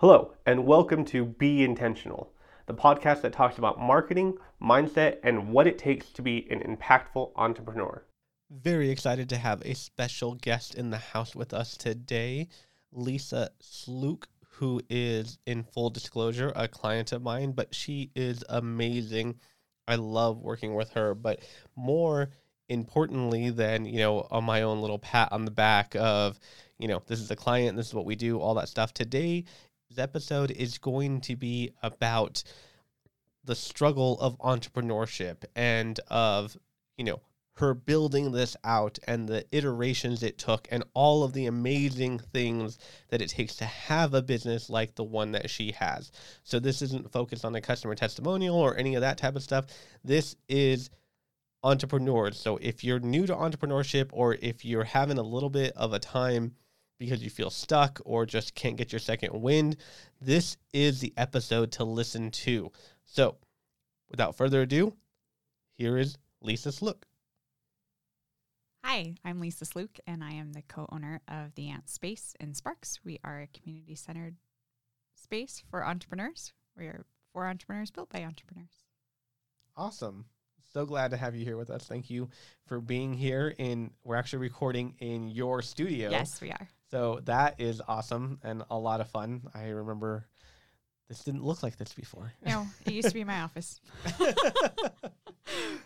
Hello, and welcome to Be Intentional, the podcast that talks about marketing, mindset, and what it takes to be an impactful entrepreneur. Very excited to have a special guest in the house with us today, Lisa Slook, who is, in full disclosure, a client of mine, but she is amazing. I love working with her, but more importantly than, you know, on my own little pat on the back of, you know, this is a client, this is what we do, all that stuff. Today's episode is going to be about the struggle of entrepreneurship and of, you know, her building this out and the iterations it took and all of the amazing things that it takes to have a business like the one that she has. So this isn't focused on a customer testimonial or any of that type of stuff. This is entrepreneurs. So if you're new to entrepreneurship or if you're having a little bit of a time because you feel stuck or just can't get your second wind, this is the episode to listen to. So without further ado, here is Lisa Slook. Hi, I'm Lisa Slook, and I am the co owner of the Ant Space in Sparks. We are a community centered space for entrepreneurs. We are for entrepreneurs built by entrepreneurs. Awesome. So glad to have you here with us. Thank you for being here. In we're actually recording in your studio. Yes, we are. So that is awesome and a lot of fun. I remember this didn't look like this before. No, it used to be my office. but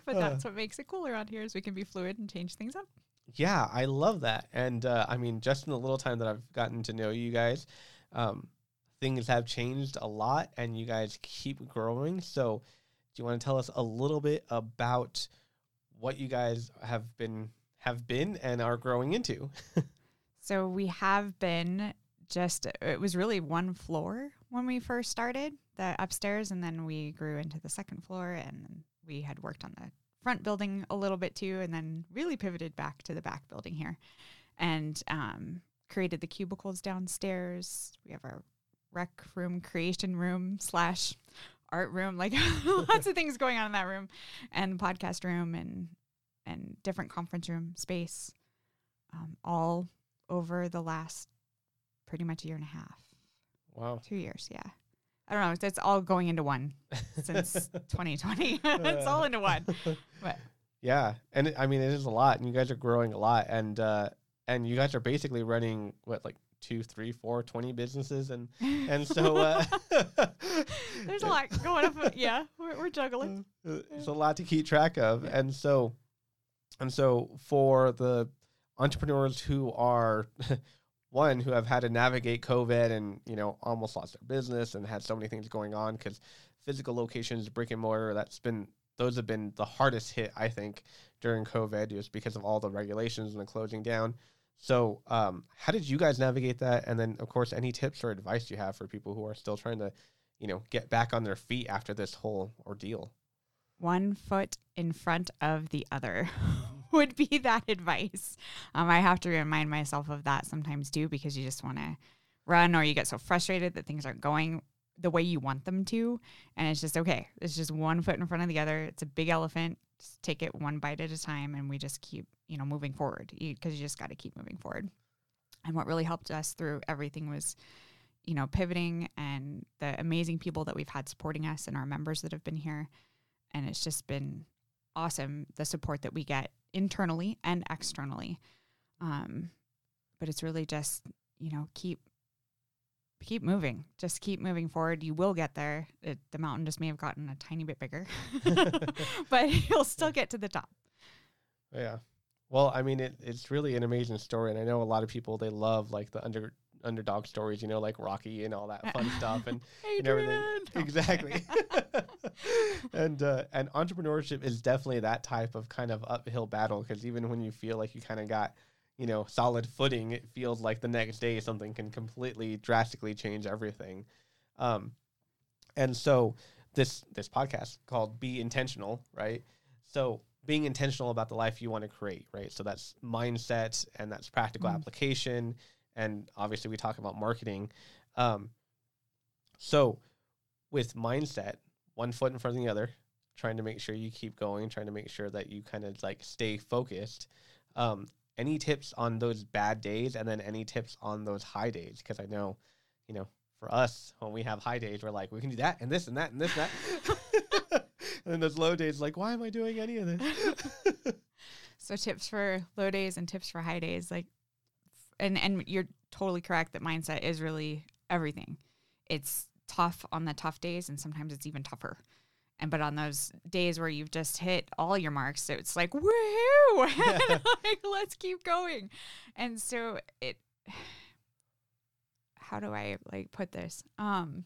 that's what makes it cool around here is we can be fluid and change things up. Yeah, I love that. And uh, I mean, just in the little time that I've gotten to know you guys, um, things have changed a lot and you guys keep growing. So, do you want to tell us a little bit about what you guys have been have been and are growing into? so, we have been just it was really one floor when we first started, the upstairs and then we grew into the second floor and we had worked on the front building a little bit too, and then really pivoted back to the back building here, and um, created the cubicles downstairs. We have our rec room, creation room slash art room, like lots of things going on in that room, and podcast room and and different conference room space, um, all over the last pretty much a year and a half. Wow, two years, yeah. I don't know. It's all going into one since 2020. it's all into one. But yeah, and it, I mean it is a lot, and you guys are growing a lot, and uh, and you guys are basically running what like two, three, four, 20 businesses, and and so uh, there's a lot going on. Yeah, we're, we're juggling. It's a lot to keep track of, yeah. and so and so for the entrepreneurs who are one who have had to navigate COVID and you know almost lost their business and had so many things going on because physical locations, brick and mortar, that's been those have been the hardest hit I think during COVID just because of all the regulations and the closing down. So, um, how did you guys navigate that? And then, of course, any tips or advice you have for people who are still trying to, you know, get back on their feet after this whole ordeal? One foot in front of the other. would be that advice. Um, I have to remind myself of that sometimes too, because you just want to run or you get so frustrated that things aren't going the way you want them to. And it's just okay. It's just one foot in front of the other. It's a big elephant. Just take it one bite at a time and we just keep, you know, moving forward because you, you just got to keep moving forward. And what really helped us through everything was, you know, pivoting and the amazing people that we've had supporting us and our members that have been here. And it's just been awesome the support that we get internally and externally. Um, but it's really just you know keep keep moving, just keep moving forward. You will get there. It, the mountain just may have gotten a tiny bit bigger, but you'll still get to the top. Yeah. Well, I mean, it, it's really an amazing story, and I know a lot of people they love like the under underdog stories, you know, like Rocky and all that fun stuff and, and everything. Exactly. And uh, and entrepreneurship is definitely that type of kind of uphill battle because even when you feel like you kind of got you know solid footing, it feels like the next day something can completely drastically change everything. Um, and so this this podcast called Be Intentional, right? So being intentional about the life you want to create, right? So that's mindset and that's practical mm. application and obviously we talk about marketing. Um, so with mindset, one foot in front of the other, trying to make sure you keep going, trying to make sure that you kind of like stay focused. Um, any tips on those bad days, and then any tips on those high days? Because I know, you know, for us, when we have high days, we're like, we can do that and this and that and this and that. and then those low days, like, why am I doing any of this? So tips for low days and tips for high days, like, and and you're totally correct that mindset is really everything. It's tough on the tough days, and sometimes it's even tougher. And but on those days where you've just hit all your marks, so it's like woohoo, like let's keep going. And so it, how do I like put this? Um,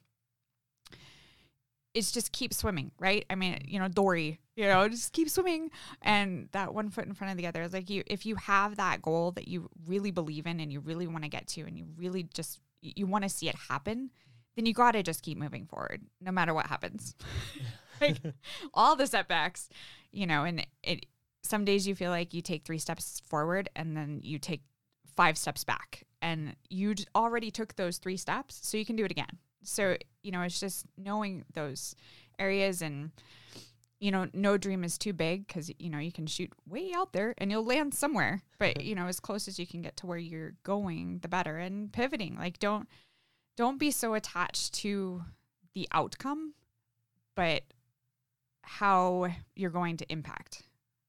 it's just keep swimming, right? I mean, you know, Dory, you know, just keep swimming and that one foot in front of the other. It's like you if you have that goal that you really believe in and you really want to get to and you really just you want to see it happen, then you got to just keep moving forward no matter what happens. like all the setbacks, you know, and it some days you feel like you take 3 steps forward and then you take 5 steps back. And you already took those 3 steps, so you can do it again. So you know it's just knowing those areas and you know no dream is too big because you know you can shoot way out there and you'll land somewhere. But you know as close as you can get to where you're going the better. And pivoting like don't don't be so attached to the outcome but how you're going to impact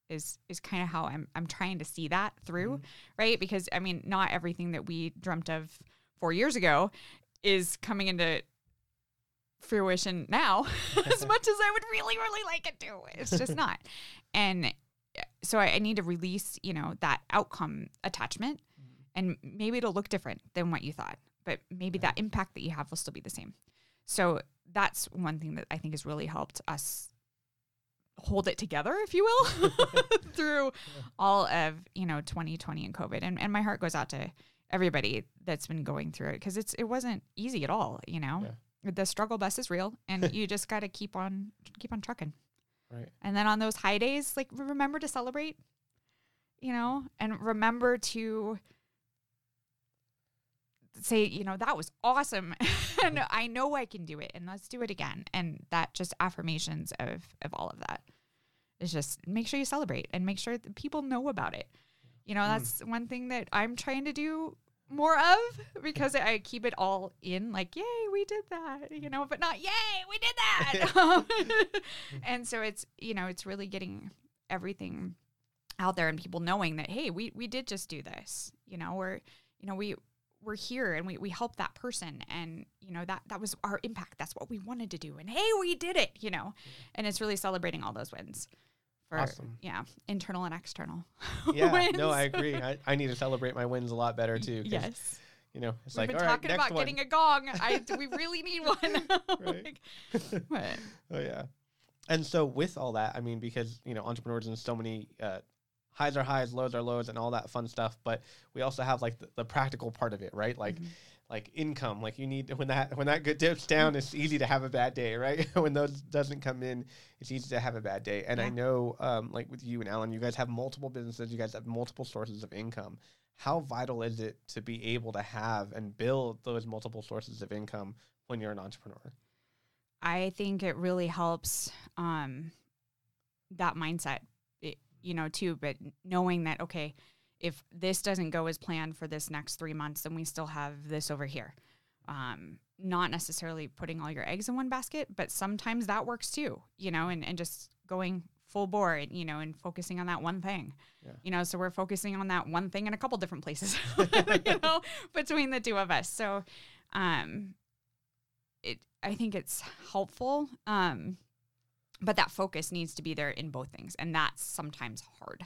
is is kind of how I'm I'm trying to see that through, mm-hmm. right? Because I mean, not everything that we dreamt of 4 years ago is coming into fruition now as much as I would really, really like it to. It's just not. And so I, I, need to release, you know, that outcome attachment mm-hmm. and maybe it'll look different than what you thought, but maybe that impact that you have will still be the same. So that's one thing that I think has really helped us hold it together, if you will, through all of, you know, 2020 and COVID. And, and my heart goes out to everybody that's been going through it because it's it wasn't easy at all. You know, yeah. the struggle bus is real, and you just got to keep on keep on trucking. Right. And then on those high days, like remember to celebrate. You know, and remember to say, you know, that was awesome. and I know I can do it and let's do it again. And that just affirmations of of all of that is just make sure you celebrate and make sure that people know about it. You know, hmm. that's mm. one thing that I'm trying to do more of because I keep it all in like, yay, we did that, you know, but not, yay, we did that. and so it's, you know, it's really getting everything out there and people knowing that, hey, we, we did just do this, you know, or, you know, we, we're here and we, we help that person and you know that that was our impact that's what we wanted to do and hey we did it you know and it's really celebrating all those wins for awesome. yeah, internal and external. Yeah, no, I agree. I, I need to celebrate my wins a lot better too. Yes. You know, it's We've like been all talking right, about one. getting a gong. I we really need one. like, but. Oh yeah. And so with all that, I mean, because you know, entrepreneurs in so many uh, highs are highs, lows are lows, and all that fun stuff. But we also have like the, the practical part of it, right? Like. Mm-hmm like income like you need when that when that good dips down it's easy to have a bad day right when those doesn't come in it's easy to have a bad day and yeah. i know um, like with you and alan you guys have multiple businesses you guys have multiple sources of income how vital is it to be able to have and build those multiple sources of income when you're an entrepreneur i think it really helps um, that mindset you know too but knowing that okay if this doesn't go as planned for this next three months, then we still have this over here. Um, not necessarily putting all your eggs in one basket, but sometimes that works too, you know, and, and just going full bore, and, you know, and focusing on that one thing, yeah. you know, so we're focusing on that one thing in a couple different places, you know, between the two of us. So, um, it, I think it's helpful. Um, but that focus needs to be there in both things. And that's sometimes hard,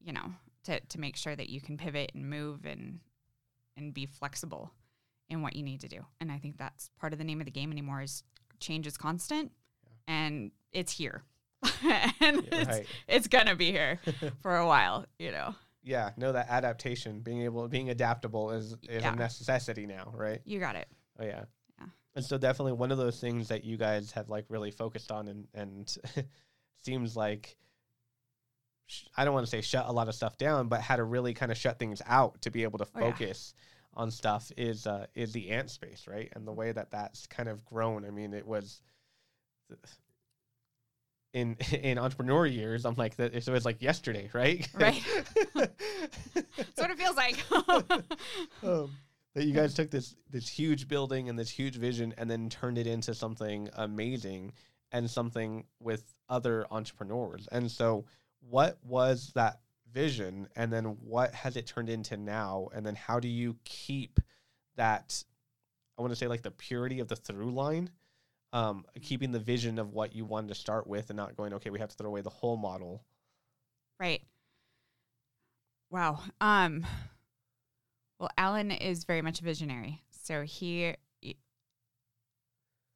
you know, to to make sure that you can pivot and move and and be flexible in what you need to do. And I think that's part of the name of the game anymore is change is constant yeah. and it's here. and yeah, it's, right. it's gonna be here for a while, you know. Yeah, no, that adaptation, being able, being adaptable is is yeah. a necessity now, right? You got it. Oh yeah. Yeah. And so definitely one of those things that you guys have like really focused on and and seems like I don't want to say shut a lot of stuff down, but how to really kind of shut things out to be able to focus oh, yeah. on stuff is uh, is the ant space, right? And the way that that's kind of grown. I mean, it was in in entrepreneur years. I'm like that. It was like yesterday, right? Right. That's what it feels like. um, that you guys took this this huge building and this huge vision and then turned it into something amazing and something with other entrepreneurs. And so what was that vision and then what has it turned into now and then how do you keep that I want to say like the purity of the through line um, keeping the vision of what you wanted to start with and not going okay we have to throw away the whole model Right. Wow. Um well Alan is very much a visionary. So he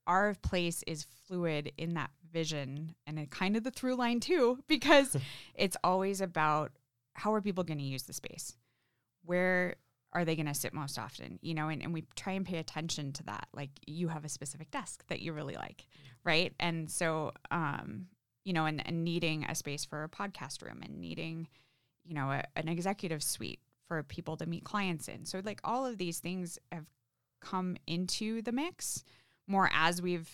our place is fluid in that vision and it kind of the through line too because it's always about how are people going to use the space? Where are they going to sit most often? You know, and, and we try and pay attention to that. Like you have a specific desk that you really like, right? And so um you know, and, and needing a space for a podcast room and needing, you know, a, an executive suite for people to meet clients in. So, like, all of these things have come into the mix more as we've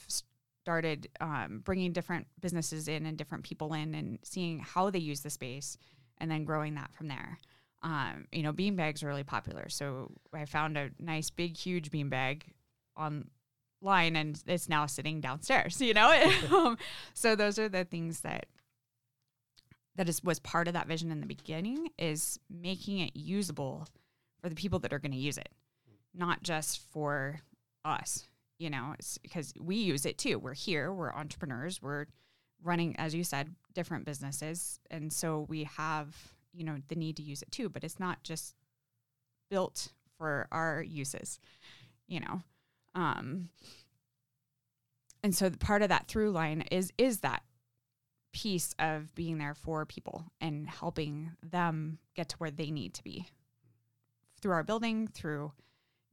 started um, bringing different businesses in and different people in and seeing how they use the space and then growing that from there. Um, you know, bean bags are really popular. So, I found a nice, big, huge beanbag on line and it's now sitting downstairs you know um, so those are the things that that is was part of that vision in the beginning is making it usable for the people that are going to use it not just for us you know? Because we use it too. We're here we're entrepreneurs we're running as you said different businesses. And so we have you know the need to use it too but it's not just built for our uses you know? Um, and so part of that through line is is that piece of being there for people and helping them get to where they need to be through our building, through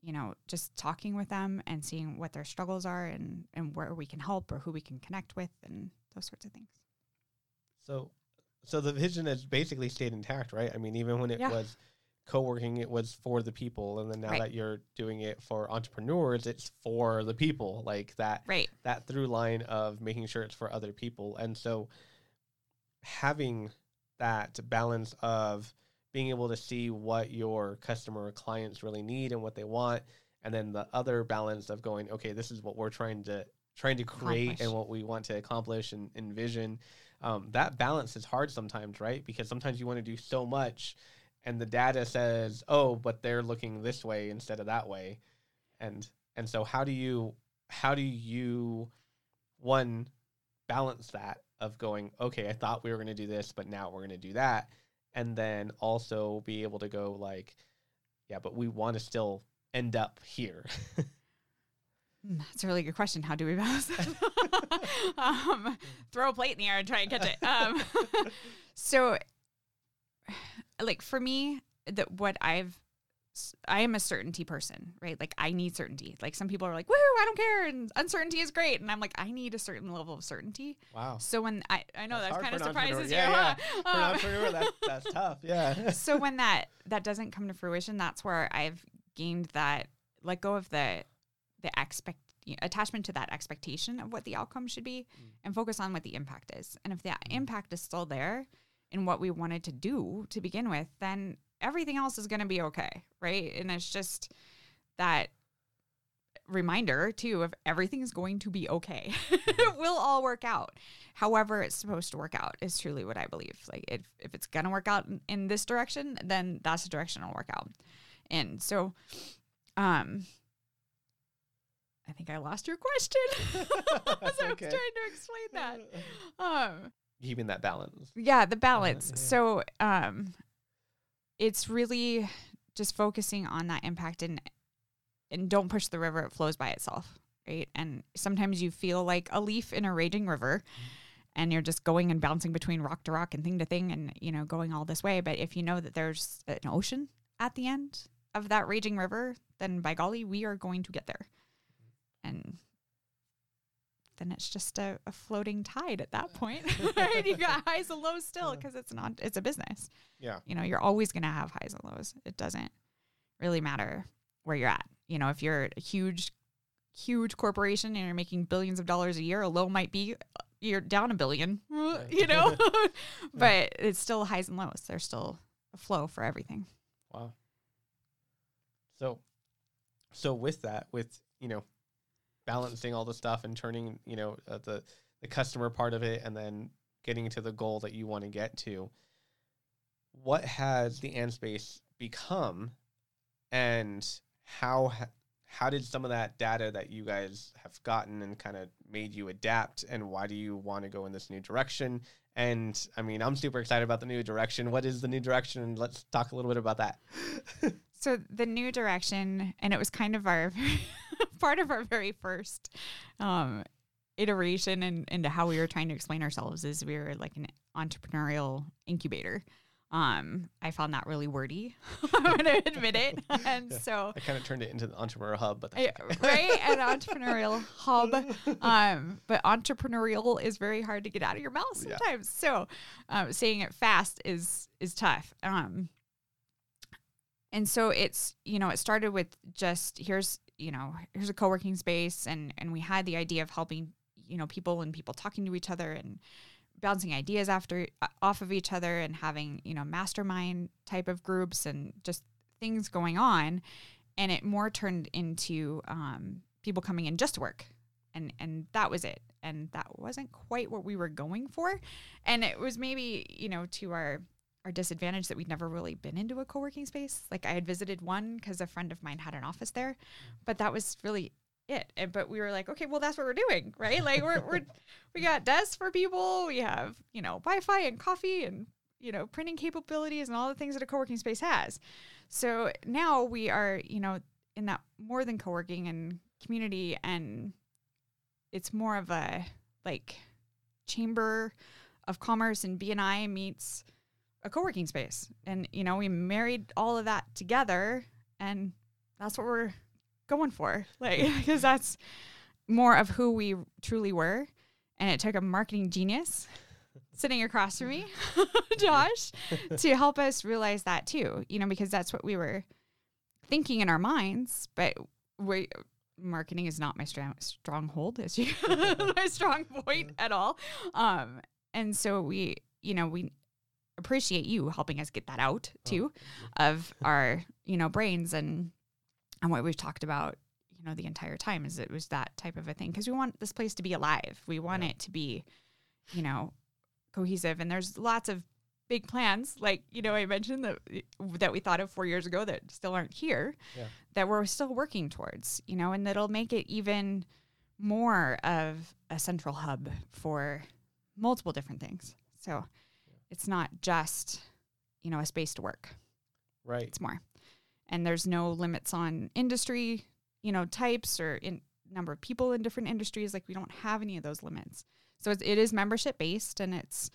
you know just talking with them and seeing what their struggles are and and where we can help or who we can connect with and those sorts of things. So, so the vision has basically stayed intact, right? I mean, even when it Yeah. was co-working, it was for the people, and then now Right. that you're doing it for entrepreneurs, it's for the people. Like that, Right. that through line of making sure it's for other people, and so having that balance of being able to see what your customer or clients really need and what they want, and then the other balance of going, okay, this is what we're trying to trying to create Accomplish. and what we want to accomplish and envision. Um, that balance is hard sometimes, right? Because sometimes you want to do so much, and the data says, "Oh, but they're looking this way instead of that way," and and so how do you how do you one balance that of going, okay, I thought we were going to do this, but now we're going to do that, and then also be able to go like, yeah, but we want to still end up here. Mm, That's a really good question. How do we balance that? um, throw a plate in the air and try and catch it. Um, so, like for me, that what I've, I am a certainty person, right? Like I need certainty. Like some people are like, "Woo, I don't care," and uncertainty is great, and I'm like, I need a certain level of certainty. wow. So when I, I know That's that kind of surprises you. Yeah, huh? For Um, that, that's tough. Yeah. so when that that doesn't come to fruition, that's where I've gained that let go of the the expect attachment to that expectation of what the outcome should be and focus on what the impact is. And if that impact is still there in what we wanted to do to begin with, then everything else is going to be okay, right? And it's just that reminder too of everything's going to be okay. it will all work out. However, it's supposed to work out is truly what I believe. Like if if it's gonna work out in, in this direction, then that's the direction it'll work out. And so, um, I think I lost your question. As I was okay. trying to explain that. Um, Keeping that balance. yeah, the balance. yeah. So, um, it's really just focusing on that impact and and don't push the river; it flows by itself, right? And sometimes you feel like a leaf in a raging river, and you're just going and bouncing between rock to rock and thing to thing, and you know going all this way. But if you know that there's an ocean at the end of that raging river, then by golly, we are going to get there, and then it's just a, a floating tide at that point. right? You got highs and lows still because it's not it's a business. Yeah. You know, you're always gonna have highs and lows. It doesn't really matter where you're at. You know, if you're a huge, huge corporation and you're making billions of dollars a year, a low might be uh, you're down a billion, you know, but it's still highs and lows. There's still a flow for everything. Wow. So so with that, with you know, balancing all the stuff and turning you know uh, the the customer part of it, and then getting to the goal that you want to get to, what has the Ant Space become, and how how did some of that data that you guys have gotten and kind of made you adapt, and why do you want to go in this new direction? And I mean, I'm super excited about the new direction. What is the new direction? Let's talk a little bit about that. So the new direction, and it was kind of our part of our very first um, iteration and into how we were trying to explain ourselves is we were like an entrepreneurial incubator. Um, I found that really wordy. I'm gonna admit it, and Yeah. so I kind of turned it into the entrepreneur hub, but that's I- right an entrepreneurial hub um but entrepreneurial is very hard to get out of your mouth Yeah. sometimes so um, saying it fast is is tough um and so it's you know it started with just here's you know here's a co-working space and and we had the idea of helping you know people and people talking to each other and bouncing ideas after uh, off of each other and having you know mastermind type of groups and just things going on. And it more turned into um, people coming in just to work. And and that was it. And that wasn't quite what we were going for. And it was maybe you know to our our disadvantage that we'd never really been into a co-working space. Like i had visited one because a friend of mine had an office there but that was really it. And, but we were like okay well that's what we're doing right? Like we're, we're we got desks for people. We have you know wi-fi and coffee and you know printing capabilities and all the things that a co-working space has. So now we are you know in that more than co-working and community and it's more of a like chamber of commerce and BNI meets a co-working space. And you know, we married all of that together and that's what we're going for. Like because that's more of who we truly were. And it took a marketing genius sitting across from me, Josh, to help us realize that too. You know, because that's what we were thinking in our minds, but we marketing is not my strong stronghold as you my strong point at all um and so we you know we appreciate you helping us get that out oh, too of our you know brains and and what we've talked about you know the entire time is it was that type of a thing. Because we want this place to be alive. We want Yeah. it to be you know cohesive. And there's lots of big plans like you know i mentioned that eh, that we thought of four years ago that still aren't here Yeah. that we're still working towards you know and that'll make it even more of a central hub for multiple different things. So it's not just you know a space to work. Right. it's more. And there's no limits on industry you know types or in number of people in different industries. Like we don't have any of those limits. So it's, it is membership based and it's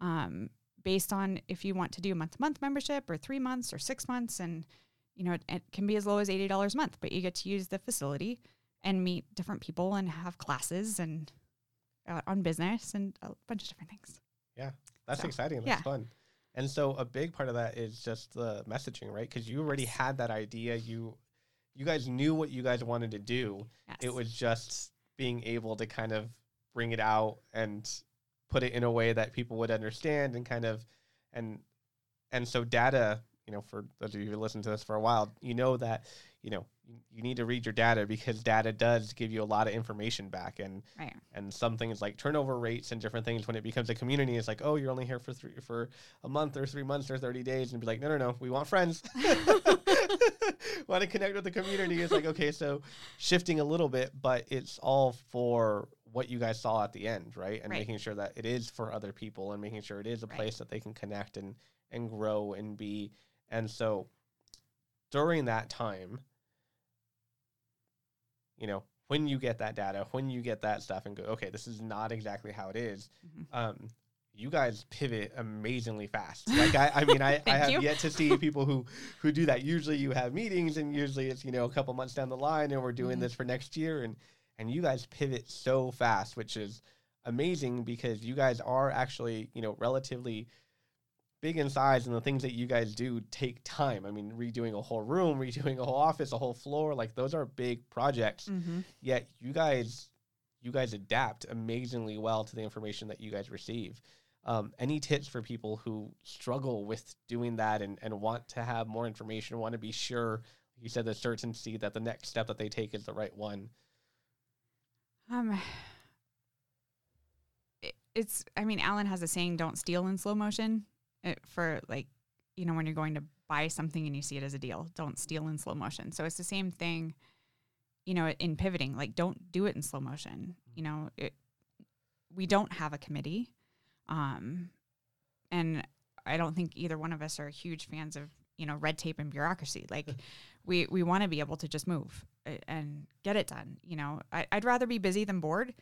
um, based on if you want to do a month to month membership or three months or six months and you know it, it can be as low as $80 a month but you get to use the facility and meet different people and have classes and uh, on business and a bunch of different things That's So, exciting. That's yeah. fun. And so a big part of that is just the messaging, right? Because you already had that idea. You you guys knew what you guys wanted to do. yes. It was just being able to kind of bring it out and put it in a way that people would understand and kind of and and so data, you know, for those of you who listen to this for a while, you know that, you know, you, need to read your data because data does give you a lot of information back. And right. and some things like turnover rates and different things when it becomes a community it's like oh you're only here for three for a month or three months or 30 days and be like no no no we want friends. Want to connect with the community. It's like okay so shifting a little bit but it's all for what you guys saw at the end right? And Right. making sure that it is for other people and making sure it is a Right. place that they can connect and and grow and be. And so during that time you know when you get that data when you get that stuff and go okay this is not exactly how it is, Mhm. um you guys pivot amazingly fast like i, I mean i, I have you. yet to see people who who do that usually you have meetings and usually it's you know a couple months down the line and we're doing Mhm. this for next year and and you guys pivot so fast which is amazing because you guys are actually you know relatively big in size and the things that you guys do take time i mean redoing a whole room redoing a whole office a whole floor like those are big projects mm-hmm. yet you guys you guys adapt amazingly well to the information that you guys receive um, any tips for people who struggle with doing that and, and want to have more information want to be sure you said the certainty that the next step that they take is the right one. Um, it, it's. I mean, Alan has a saying: "Don't steal in slow motion." It, for like, you know, when you're going to buy something and you see it as a deal, don't steal in slow motion. So it's the same thing, you know, in pivoting. Like, don't do it in slow motion. You know, it, we don't have a committee, um, and I don't think either one of us are huge fans of you know red tape and bureaucracy. Like, we we want to be able to just move uh, and get it done. You know, I, I'd rather be busy than bored.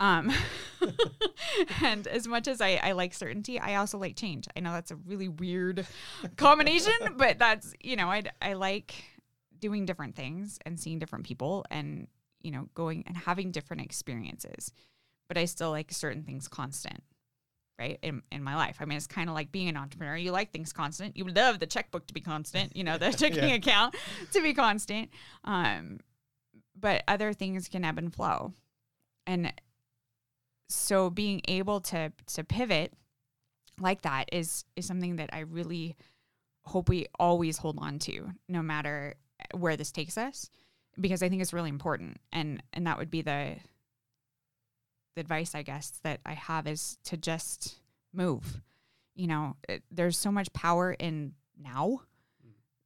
Um, and as much as I, I like certainty, I also like change. I know that's a really weird combination, but that's, you know, I, I like doing different things and seeing different people and, you know, going and having different experiences. But I still like certain things constant, right? In, in my life. I mean, it's kind of like being an entrepreneur. You like things constant. You love the checkbook to be constant, you know, the checking Yeah. account to be constant. Um, but other things can ebb and flow. And so being able to to pivot like that is is something that I really hope we always hold on to no matter eh, where this takes us because I think it's really important. And and that would be the the advice I guess that I have is to just move. You know it, there's so much power in now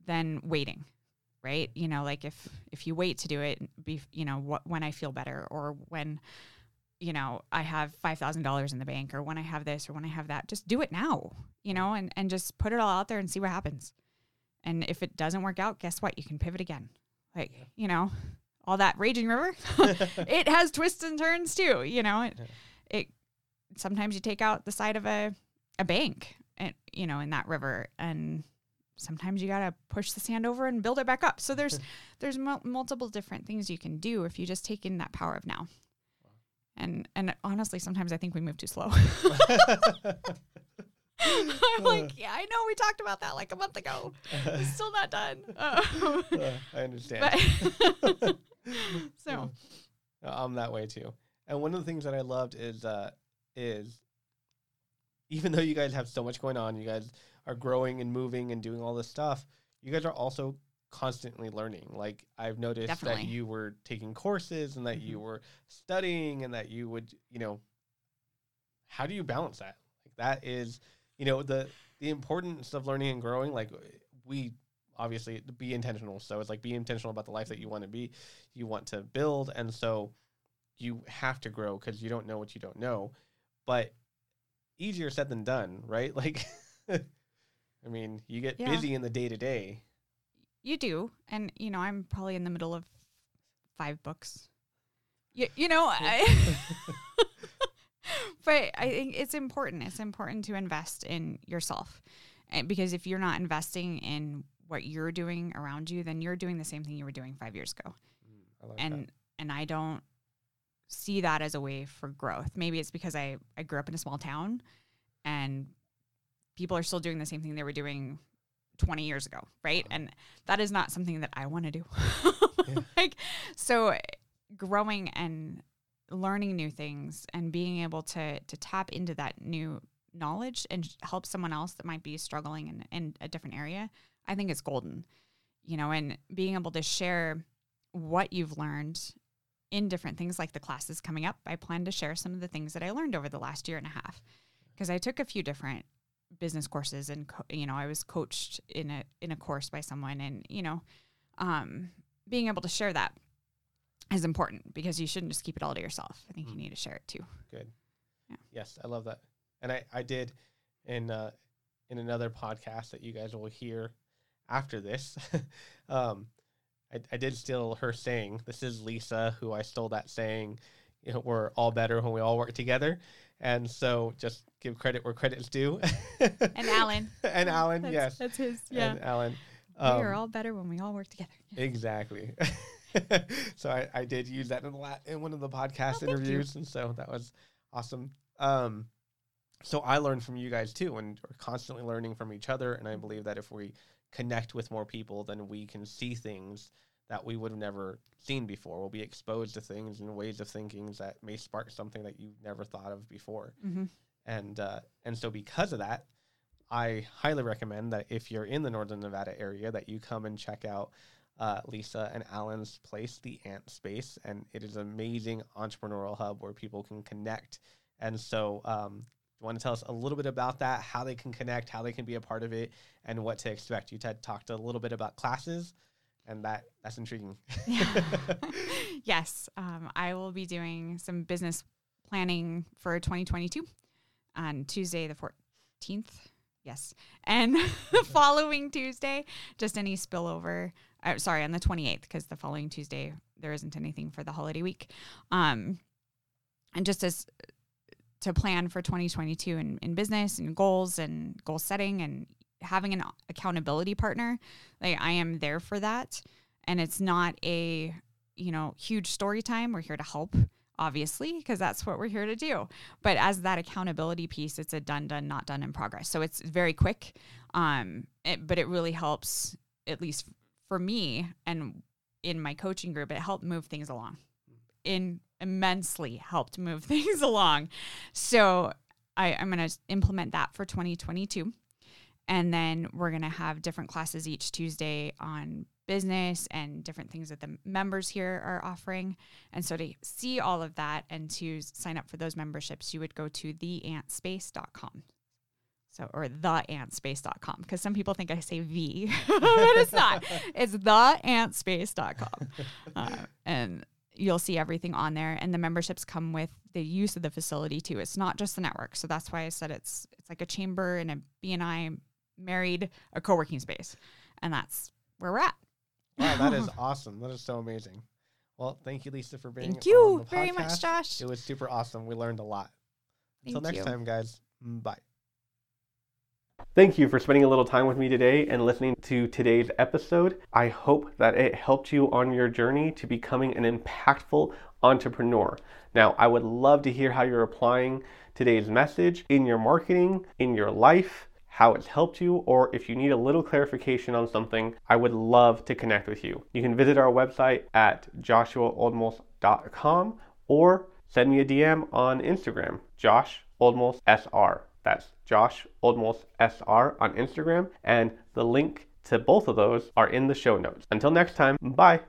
than waiting right? You know like if if you wait to do it be you know when I feel better or when you know, I have five thousand dollars in the bank, or when I have this, or when I have that, just do it now, you know, and and just put it all out there and see what happens. And if it doesn't work out, guess what? You can pivot again. Like you know, all that raging river, it has twists and turns too. You know, it it sometimes you take out the side of a a bank, and you know, in that river, and sometimes you gotta push the sand over and build it back up. So there's there's mul- multiple different things you can do if you just take in that power of now. And and honestly, sometimes I think we move too slow. I'm like, yeah, I know we talked about that like a month ago. It's still not done. Uh, I understand. but so I'm that way too. And one of the things that I loved is uh is even though you guys have so much going on, you guys are growing and moving and doing all this stuff, you guys are also constantly learning. Like I've noticed Definitely. that you were taking courses and that you mm-hmm. were studying and that you would, you know, how do you balance that? Like that is, you know, the the importance of learning and growing. Like we obviously be intentional. So it's like be intentional about the life that you want to be, you want to build, and so you have to grow because you don't know what you don't know. But easier said than done, right? Like, I mean, you get Yeah. busy in the day to day. You do, and you know, I'm probably in the middle of five books. You, you know, I, but I think it's important. It's important to invest in yourself, and because if you're not investing in what you're doing around you, then you're doing the same thing you were doing five years ago. Mm, I like and and I don't see that as a way for growth. Maybe it's because I I grew up in a small town and people are still doing the same thing they were doing 20 years ago, right? And that is not something that I want to do. like so growing and learning new things and being able to to tap into that new knowledge and help someone else that might be struggling in, in a different area, I think it's golden. You know, and being able to share what you've learned in different things like the classes coming up. I plan to share some of the things that I learned over the last year and a half because I took a few different business courses and co- you know I was coached in a in a course by someone and you know um, being able to share that is important because you shouldn't just keep it all to yourself. I think you Mm. need to share it too. Good. Yeah. Yes, I love that. And I, I did in uh, in another podcast that you guys will hear after this. um, I, I did steal her saying. This is Lisa, who I stole that saying. You know, we're all better when we all work together. And so, just give credit where credit's due. And Alan. and Alan, That's- yes, That's his. and Alan. we are Um, all better when we all work together. Exactly. so I, I did use that in la- in one of the podcast Oh, interviews, and so that was awesome. Um, so I learned from you guys too, and we're constantly learning from each other. And I believe that if we connect with more people, then we can see things that we would have never seen before. We'll be exposed to things and ways of thinking that may spark something that you've never thought of before Mm-hmm. and uh, and so because of that, I highly recommend that if you're in the Northern Nevada area, that you come and check out uh, Lisa and Alan's place, the Ant Space, and it is an amazing entrepreneurial hub where people can connect. And so, um, you want to tell us a little bit about that, how they can connect, how they can be a part of it, and what to expect? You had talked a little bit about classes, and that that's intriguing. yes, um, I will be doing some business planning for 2022 on Tuesday the 14th. Yes, and the following Tuesday, just any spillover. Uh, sorry, on the 28th, because the following Tuesday there isn't anything for the holiday week. Um, and just as to plan for 2022 in, in business and goals and goal setting and having an accountability partner like i am there for that. And it's not a you know huge story time. We're here to help obviously because that's what we're here to do. But as that accountability piece it's a done done not done in progress. So it's very quick um it, but it really helps at least for me and in my coaching group it helped move things along. In immensely helped move things along. So I, I'm going to implement that for 2022. And then we're going to have different classes each Tuesday on business and different things that the members here are offering. And so to see all of that and to sign up for those memberships, you would go to theantspace.com. So, or theantspace.com, because some people think I say V, but it's not. It's theantspace.com. Uh, and you'll see everything on there and the memberships come with the use of the facility too it's not just the network so that's why i said it's it's like a chamber and a bni married a co-working space. And that's where we're at. Wow that is awesome. That is so amazing. Well thank you lisa for being thank you very much josh. It was super awesome. We learned a lot. Until next you. time guys. Mm, bye. Thank you for spending a little time with me today and listening to today's episode. I hope that it helped you on your journey to becoming an impactful entrepreneur. Now, I would love to hear how you're applying today's message in your marketing, in your life, how it's helped you, or if you need a little clarification on something, I would love to connect with you. You can visit our website at joshuaoldmos.com or send me a DM on Instagram, Josh Oldmos SR. That's Josh Oldmos SR on Instagram, and the link to both of those are in the show notes. Until next time, bye.